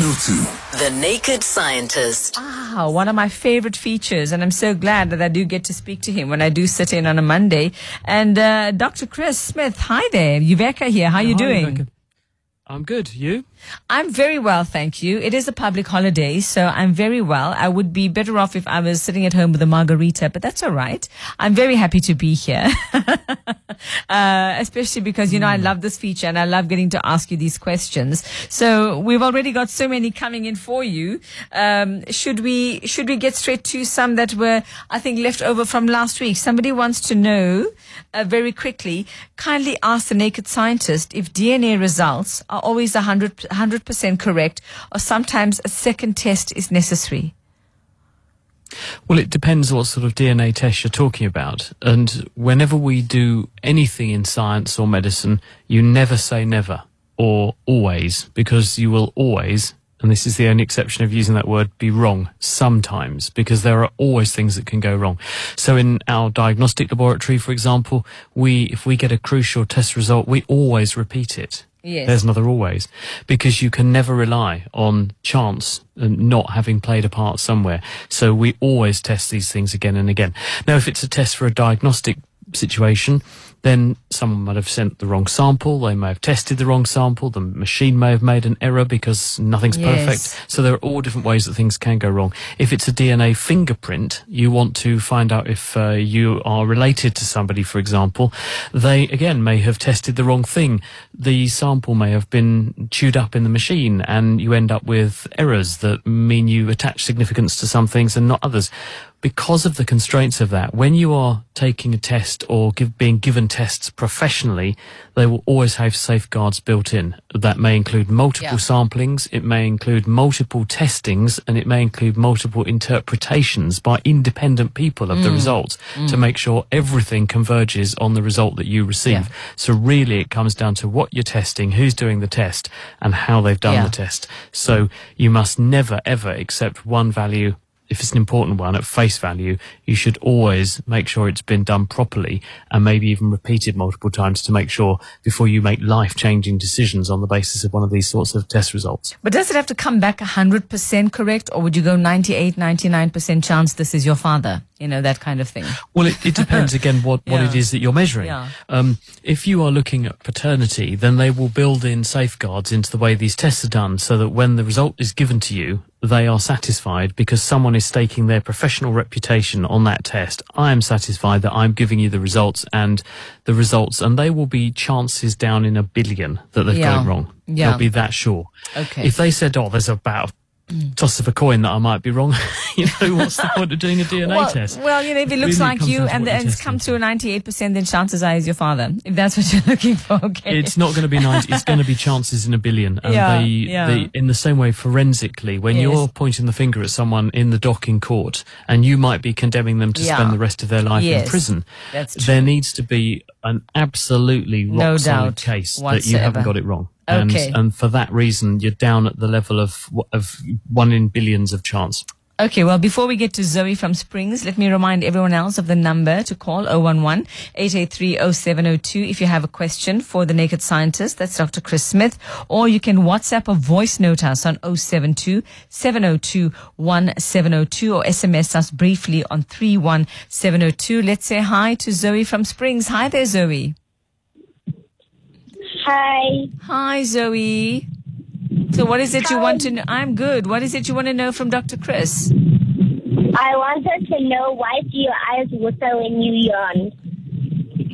702. The Naked Scientist. Ah, one of my favorite features, and I'm so glad that I do get to speak to him when I do sit in on a Monday. And uh, Dr. Chris Smith, hi there. Yuveka here. How are you Hi, doing? Rebecca. I'm good. You? I'm very well, thank you. It is a public holiday, so I'm very well. I would be better off if I was sitting at home with a margarita, but that's all right. I'm very happy to be here. uh, especially because, you know, I love this feature and I love getting to ask you these questions. So we've already got so many coming in for you. Um, should we, should we get straight to some that were, I think, left over from last week? Somebody wants to know, uh, very quickly, kindly ask the naked scientist if DNA results are always 100, 100% correct or sometimes a second test is necessary. Well, it depends what sort of DNA test you're talking about. And whenever we do anything in science or medicine, you never say never or always because you will always, and this is the only exception of using that word, be wrong sometimes because there are always things that can go wrong. So in our diagnostic laboratory, for example, we, if we get a crucial test result, we always repeat it. Yes. There's another always because you can never rely on chance and not having played a part somewhere. So we always test these things again and again. Now, if it's a test for a diagnostic situation, then someone might have sent the wrong sample. They may have tested the wrong sample. The machine may have made an error because nothing's Yes. perfect. So there are all different ways that things can go wrong. If it's a DNA fingerprint, you want to find out if uh, you are related to somebody, for example. They, again, may have tested the wrong thing. The sample may have been chewed up in the machine and you end up with errors that mean you attach significance to some things and not others. Because of the constraints of that, when you are taking a test or give, being given tests professionally, they will always have safeguards built in. That may include multiple Yeah. samplings, it may include multiple testings, and it may include multiple interpretations by independent people of Mm. the results to make sure everything converges on the result that you receive. Yeah. So really it comes down to what you're testing, who's doing the test, and how they've done Yeah. the test. So you must never ever accept one value if it's an important one at face value, you should always make sure it's been done properly and maybe even repeated multiple times to make sure before you make life changing decisions on the basis of one of these sorts of test results. But does it have to come back 100% correct or would you go 98, 99% chance this is your father? You know, that kind of thing. Well, it, it depends again what, what it Yeah. is that you're measuring. Yeah. Um, if you are looking at paternity, then they will build in safeguards into the way these tests are done so that when the result is given to you, they are satisfied because someone is staking their professional reputation on that test. I am satisfied that I'm giving you the results and the results, and they will be chances down in a billion that they've Yeah. it wrong. Yeah. They'll be that sure. Okay. If they said, oh, there's about a toss of a coin that I might be wrong, you know, what's the point of doing a DNA well, test? well, you know, if it looks Really like you and, and it's come to a 98%, then chances are he's your father. If that's what you're looking for, okay. It's not going to be 90, it's going to be chances in a billion. And Yeah, they, yeah. they, in the same way, forensically, when Yes. you're pointing the finger at someone in the dock in court and you might be condemning them to Yeah. spend the rest of their life Yes, in prison, that's true. there needs to be an absolutely rock No solid doubt case that you haven't got it wrong. And, Okay. and for that reason, you're down at the level of, of one in billions of chance. Okay, well, before we get to Zoe from Springs, let me remind everyone else of the number to call 011 883 0702 if you have a question for the Naked Scientist. That's Dr. Chris Smith. Or you can WhatsApp or voice note us on 072 702 1702 or SMS us briefly on 31702. Let's say hi to Zoe from Springs. Hi there, Zoe. Hi. Hi, Zoe. So what is it you want to know? I'm good. What is it you want to know from Dr. Chris? I wanted to know why do your eyes water when you yawn?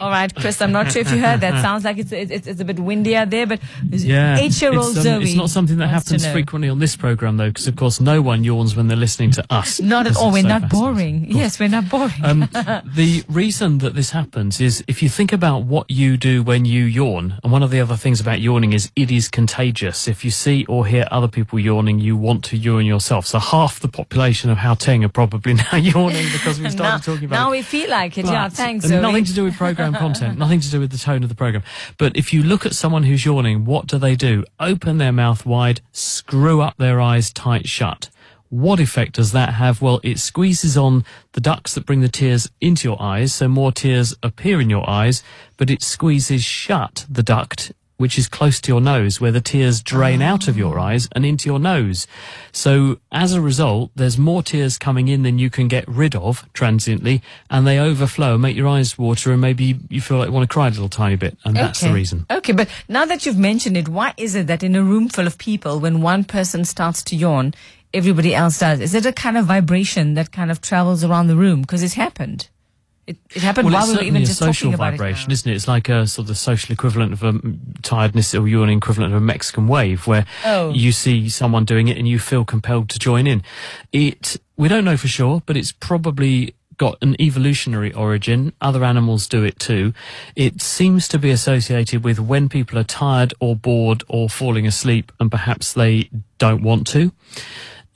All right, Chris, I'm not sure if you heard that. Sounds like it's it's, it's a bit windier there, but Yeah, eight-year-old it's, um, Zoe. It's not something that happens frequently on this program, though, because of course no one yawns when they're listening to us. Not at all. We're so not boring. Yes, we're not boring. Um, the reason that this happens is if you think about what you do when you yawn, and one of the other things about yawning is it is contagious. If you see or hear other people yawning, you want to yawn yourself. So half the population of Gauteng are probably now yawning because we started now, talking about it. now it. we feel like it. yeah, But- thanks, and Zoe. Nothing to do with program content, nothing to do with the tone of the program. But if you look at someone who's yawning, what do they do? Open their mouth wide, screw up their eyes tight shut. What effect does that have? Well, it squeezes on the ducts that bring the tears into your eyes, so more tears appear in your eyes, but it squeezes shut the duct which is close to your nose, where the tears drain out of your eyes and into your nose. So as a result, there's more tears coming in than you can get rid of transiently, and they overflow and make your eyes water, and maybe you feel like you want to cry a little tiny bit, and that's the Okay. reason. Okay, but now that you've mentioned it, why is it that in a room full of people, when one person starts to yawn, everybody else does? Is it a kind of vibration that kind of travels around the room? Because it's happened. It, it happened Well, while we were even a just social talking about vibration, it. now. isn't it? It's like a sort of the social equivalent of a tiredness or yawning equivalent of a Mexican wave, where Oh. you see someone doing it and you feel compelled to join in. It we don't know for sure, but it's probably got an evolutionary origin. Other animals do it too. It seems to be associated with when people are tired or bored or falling asleep, and perhaps they don't want to.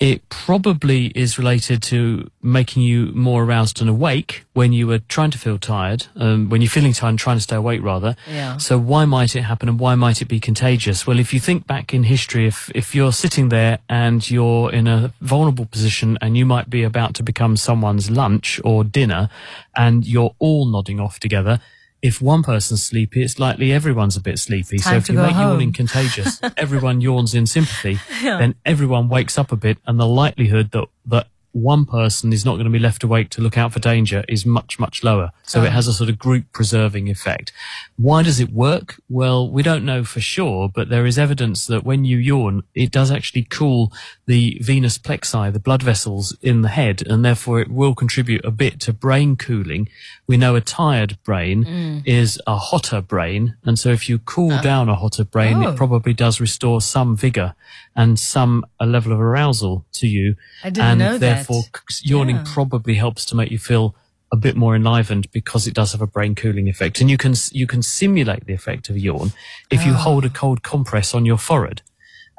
It probably is related to making you more aroused and awake when you are trying to feel tired, um, when you're feeling tired and trying to stay awake rather. Yeah. So why might it happen and why might it be contagious? Well, if you think back in history, if, if you're sitting there and you're in a vulnerable position and you might be about to become someone's lunch or dinner and you're all nodding off together, if one person's sleepy, it's likely everyone's a bit sleepy. So if you make home. yawning contagious, everyone yawns in sympathy, then everyone wakes up a bit, and the likelihood that that one person is not going to be left awake to look out for danger is much much lower. So it uh-huh. has a sort of group preserving effect. Why does it work? Well, we don't know for sure, but there is evidence that when you yawn, it does actually cool the venous plexi, the blood vessels in the head, and therefore it will contribute a bit to brain cooling. We know a tired brain mm. is a hotter brain, and so if you cool uh. down a hotter brain, Oh. it probably does restore some vigor and some a level of arousal to you. I didn't know that. Therefore yawning Yeah. probably helps to make you feel a bit more enlivened because it does have a brain cooling effect. And you can you can simulate the effect of a yawn if Ah. you hold a cold compress on your forehead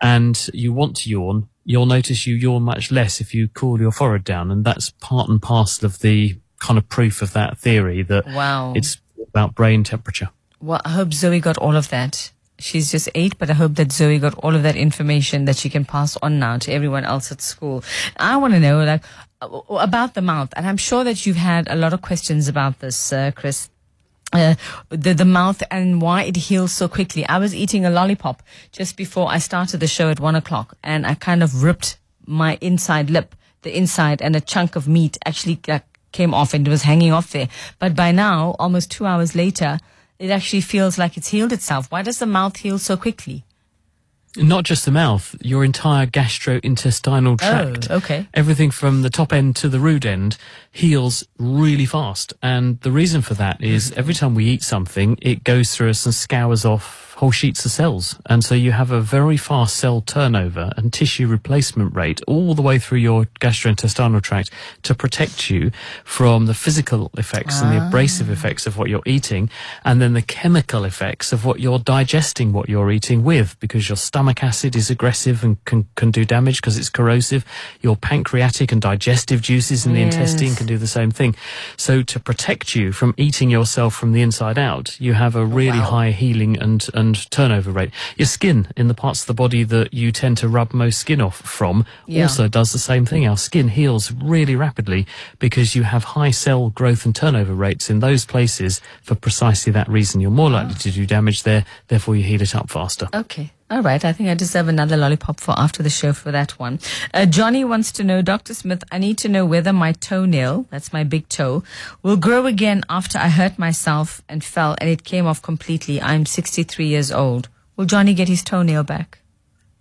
and you want to yawn, you'll notice you yawn much less if you cool your forehead down. And that's part and parcel of the kind of proof of that theory that Wow. it's about brain temperature. Well, I hope Zoe got all of that. She's just eight, but I hope that Zoe got all of that information that she can pass on now to everyone else at school. I want to know, like, uh, about the mouth, and I'm sure that you've had a lot of questions about this, uh, Chris. Uh, the the mouth and why it heals so quickly. I was eating a lollipop just before I started the show at one o'clock, and I kind of ripped my inside lip, the inside, and a chunk of meat actually came off and it was hanging off there. But by now, almost two hours later, it actually feels like it's healed itself. Why does the mouth heal so quickly? Not just the mouth, your entire gastrointestinal oh, tract. Oh, okay. Everything from the top end to the root end heals really fast. And the reason for that is every time we eat something, it goes through us and scours off whole sheets of cells. And so you have a very fast cell turnover and tissue replacement rate all the way through your gastrointestinal tract to protect you from the physical effects and the ah. abrasive effects of what you're eating and then the chemical effects of what you're digesting what you're eating with because your stomach acid is aggressive and can, can do damage because it's corrosive. Your pancreatic and digestive juices in the intestine can do the same thing. So to protect you from eating yourself from the inside out, you have a oh, really high healing and, and turnover rate. Your skin in the parts of the body that you tend to rub most skin off from Yeah. also does the same thing. Our skin heals really rapidly because you have high cell growth and turnover rates in those places for precisely that reason. You're more likely ah. to do damage there, therefore you heal it up faster. Okay. All right. I think I deserve another lollipop for after the show for that one. Uh, Johnny wants to know, Dr. Smith, I need to know whether my toenail, that's my big toe, will grow again after I hurt myself and fell and it came off completely. I'm 63 years old. Will Johnny get his toenail back?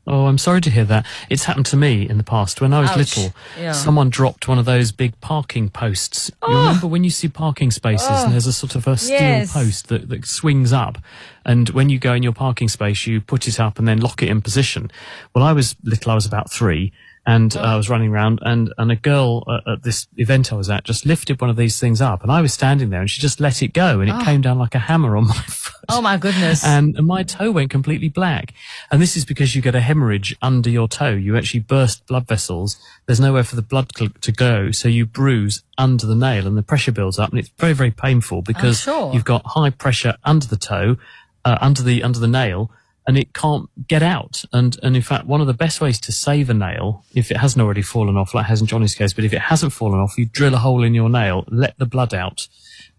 Oh, I'm sorry to hear that. It's happened to me in the past. When I was Ouch. little, Yeah. someone dropped one of those big parking posts. You ah. remember when you see parking spaces and ah. there's a sort of a steel Oh. Yes. post that, that swings up? And when you go in your parking space, you put it up and then lock it in position. Well, I was little, I was about three. And uh, I was running around, and, and a girl uh, at this event I was at just lifted one of these things up, and I was standing there, and she just let it go, and it came down like a hammer on my foot Oh my goodness. and, and my toe went completely black. And this is because you get a hemorrhage under your toe. You actually burst blood vessels. There's nowhere for the blood to go, so you bruise under the nail, and the pressure builds up, and it's very, very painful because sure. you've got high pressure under the toe, uh, under the under the nail. And it can't get out. And, and in fact, one of the best ways to save a nail, if it hasn't already fallen off, like has in Johnny's case, but if it hasn't fallen off, you drill a hole in your nail, let the blood out,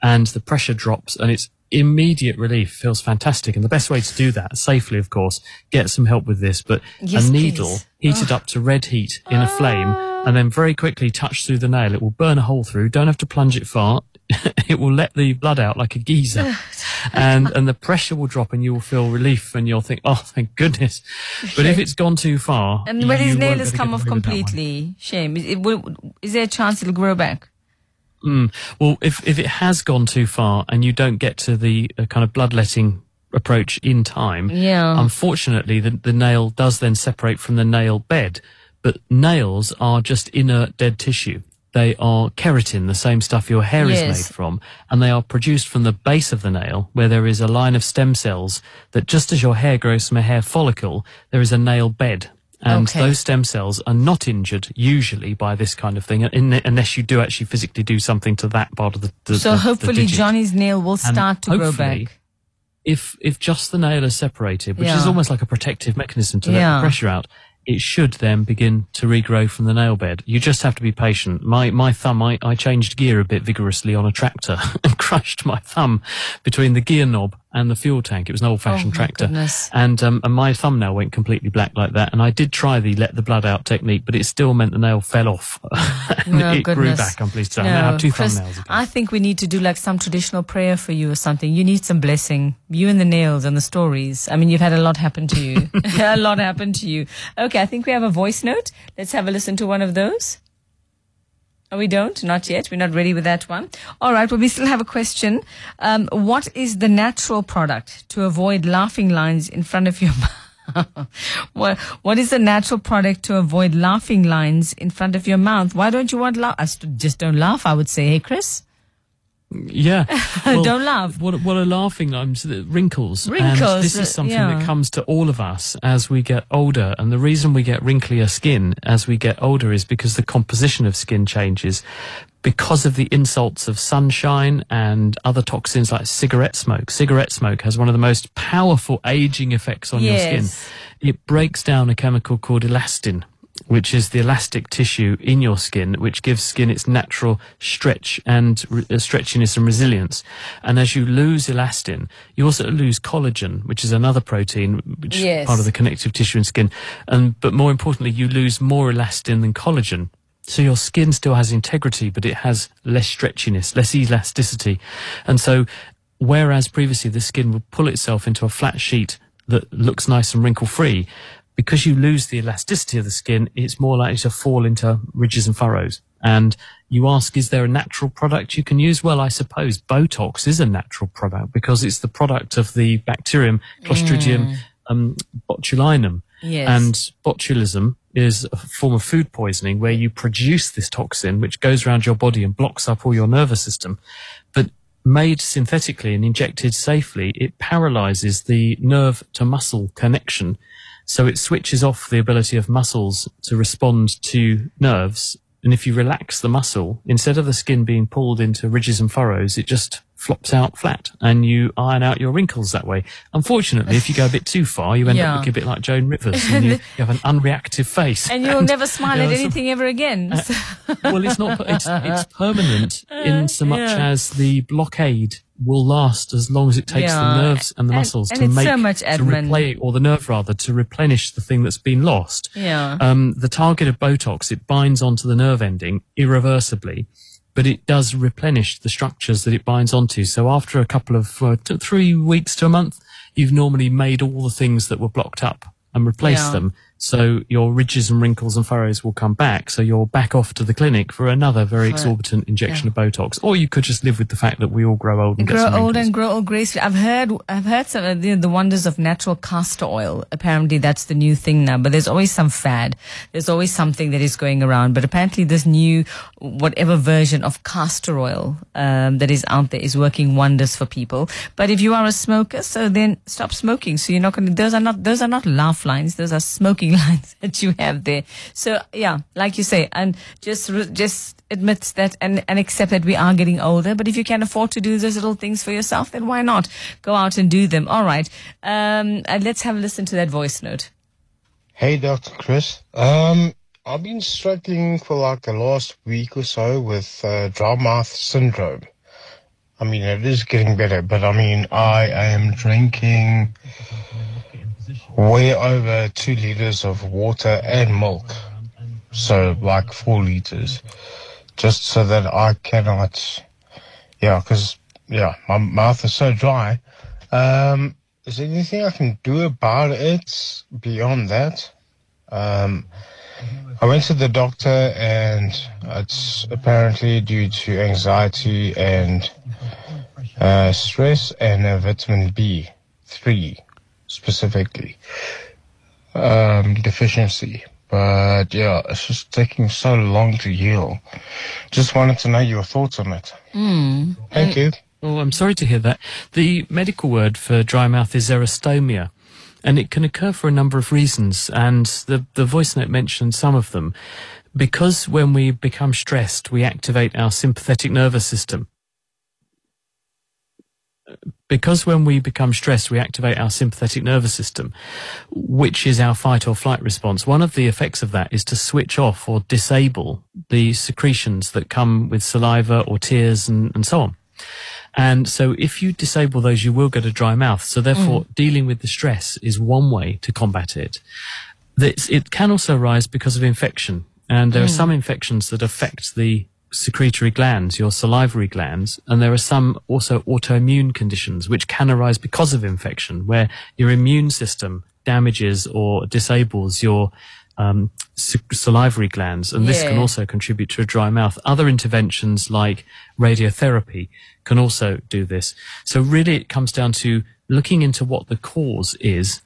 and the pressure drops, and it's immediate relief feels fantastic. And the best way to do that safely, of course, get some help with this, but Yes, a needle please. heated up to red heat in a flame ah. and then very quickly touch through the nail. It will burn a hole through. Don't have to plunge it far. it will let the blood out like a geyser and, and the pressure will drop and you will feel relief and you'll think, oh, thank goodness. But if it's gone too far, And when his nail has be able to come off rid of that one. completely, shame. Is, it, will, is there a chance it'll grow back? Well, if if it has gone too far and you don't get to the uh, kind of bloodletting approach in time, Yeah. unfortunately, the the nail does then separate from the nail bed. But nails are just inert dead tissue. They are keratin, the same stuff your hair is made from, and they are produced from the base of the nail, where there is a line of stem cells that just as your hair grows from a hair follicle, there is a nail bed. And Okay. those stem cells are not injured usually by this kind of thing, in, unless you do actually physically do something to that part of the. the So the- the hopefully digit. Johnny's nail will And start to grow back. If if just the nail is separated, which is almost like a protective mechanism to let Yeah. the pressure out, it should then begin to regrow from the nail bed. You just have to be patient. My my thumb, I, I changed gear a bit vigorously on a tractor and crushed my thumb between the gear knob and the fuel tank. It was an old fashioned Oh, tractor, goodness. and um, and my thumbnail went completely black like that. And I did try the let the blood out technique, but it still meant the nail fell off and No, it grew goodness. back. I'm pleased to say. I now have two Chris, thumbnails again. I think we need to do like some traditional prayer for you or something. You need some blessing. You and the nails and the stories. I mean, you've had a lot happen to you. a lot happen to you. Okay, I think we have a voice note. Let's have a listen to one of those. Oh, we don't? Not yet. We're not ready with that one. All right, but we still have a question. Um, what is the natural product to avoid laughing lines in front of your mouth? what, what is the natural product to avoid laughing lines in front of your mouth? Why don't you want laugh? Just don't laugh, I would say. Hey, Chris? Yeah. Well, Don't laugh. What, what are laughing lines? The Wrinkles. Wrinkles, And this uh, is something yeah. that comes to all of us as we get older. And the reason we get wrinklier skin as we get older is because the composition of skin changes because of the insults of sunshine and other toxins like cigarette smoke. Cigarette smoke has one of the most powerful aging effects on your Yes. skin. It breaks down a chemical called elastin which is the elastic tissue in your skin, which gives skin its natural stretch and re- uh, stretchiness and resilience. And as you lose elastin, you also lose collagen, which is another protein, which Yes. is part of the connective tissue in skin. And but more importantly, you lose more elastin than collagen. So your skin still has integrity, but it has less stretchiness, less elasticity. And so, whereas previously the skin would pull itself into a flat sheet that looks nice and wrinkle free, because you lose the elasticity of the skin, it's more likely to fall into ridges and furrows. And you ask, is there a natural product you can use? Well, I suppose Botox is a natural product because it's the product of the bacterium Clostridium um, botulinum. Yes. And botulism is a form of food poisoning where you produce this toxin, which goes around your body and blocks up all your nervous system. But made synthetically and injected safely, it paralyzes the nerve to muscle connection. So it switches off the ability of muscles to respond to nerves. And if you relax the muscle, instead of the skin being pulled into ridges and furrows, it just flops out flat and you iron out your wrinkles that way. Unfortunately, if you go a bit too far, you end Yeah. up looking a bit like Joan Rivers and you, you have an unreactive face. and you'll never smile you at know, so- anything ever again. So- well, it's not. It's, it's permanent in so much yeah. as the blockade will last as long as it takes Yeah. the nerves and the muscles and to make so much to replay or the nerve rather to replenish the thing that's been lost. Yeah. Um, the target of Botox it binds onto the nerve ending irreversibly. But it does replenish the structures that it binds onto. So after a couple of uh, three weeks to a month, you've normally made all the things that were blocked up and replaced Yeah. them. So your ridges and wrinkles and furrows will come back. So you're back off to the clinic for another very exorbitant injection of Botox. Or you could just live with the fact that we all grow old and get grow old and grow old gracefully. I've heard, I've heard some of the, the wonders of natural castor oil. Apparently, that's the new thing now. But there's always some fad. There's always something that is going around. But apparently, this new, whatever version of castor oil um, that is out there is working wonders for people. But if you are a smoker, so then stop smoking. So you're not going to. Those are not. Those are not laugh lines. Those are smoking lines that you have there. So yeah, like you say, and just just admit that and, and accept that we are getting older. But if you can afford to do those little things for yourself, then why not go out and do them? All right. Um, and let's have a listen to that voice note. Hey, Dr. Chris. Um, I've been struggling for like the last week or so with uh, dry mouth syndrome. I mean, it is getting better, but I mean, I am drinking way over two liters of water and milk. So, like four liters. Just so that I cannot, yeah, because, yeah, my mouth is so dry. Um, is there anything I can do about it beyond that? Um, I went to the doctor and it's apparently due to anxiety and uh, stress and uh, vitamin B3 specifically um, deficiency. But yeah, it's just taking so long to heal. Just wanted to know your thoughts on it. Thank you. Oh, I'm sorry to hear that. The medical word for dry mouth is xerostomia, and it can occur for a number of reasons. And the, the voice note mentioned some of them. Because when we become stressed, we activate our sympathetic nervous system. Because when we become stressed, we activate our sympathetic nervous system, which is our fight or flight response. One of the effects of that is to switch off or disable the secretions that come with saliva or tears and, and so on. And so if you disable those, you will get a dry mouth. So therefore, mm. dealing with the stress is one way to combat it. This, it can also arise because of infection. And there are mm. some infections that affect the secretory glands, your salivary glands, and there are some also autoimmune conditions which can arise because of infection, where your immune system damages or disables your um, salivary glands, and this can also contribute to a dry mouth. Other interventions like radiotherapy can also do this. So really, it comes down to looking into what the cause is.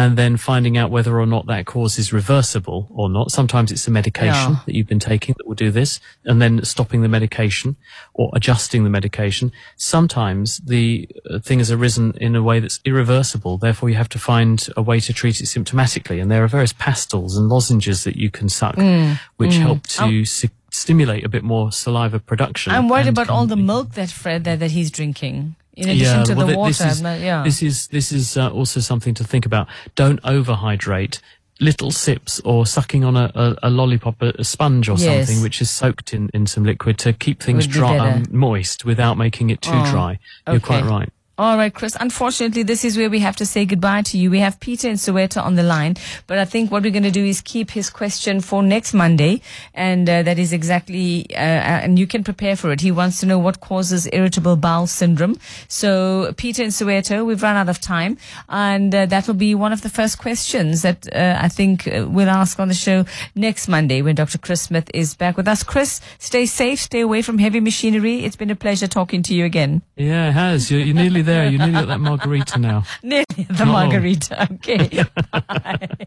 And then finding out whether or not that cause is reversible or not. Sometimes it's a medication Yeah. that you've been taking that will do this, and then stopping the medication or adjusting the medication. Sometimes the uh, thing has arisen in a way that's irreversible. Therefore, you have to find a way to treat it symptomatically. And there are various pastils and lozenges that you can suck, Mm. which help to si- stimulate a bit more saliva production. I'm worried about all the milk that Fred that, that he's drinking. In addition to well, the water. This is, but yeah. this is this is uh, also something to think about. Don't overhydrate. Little sips or sucking on a, a, a lollipop, a, a sponge or Yes. something, which is soaked in, in some liquid to keep things dry, um, moist without making it too Oh, dry. You're okay. quite right. All right, Chris. Unfortunately, this is where we have to say goodbye to you. We have Peter and Soweto on the line, but I think what we're going to do is keep his question for next Monday, and uh, that is exactly, uh, and you can prepare for it. He wants to know what causes irritable bowel syndrome. So, Peter and Soweto, we've run out of time, and uh, that will be one of the first questions that uh, I think uh, we'll ask on the show next Monday when Dr. Chris Smith is back with us. Chris, stay safe, stay away from heavy machinery. It's been a pleasure talking to you again. Yeah, it has. You're, you're nearly there. You're nearly at that margarita now. Nearly the long. margarita. Okay.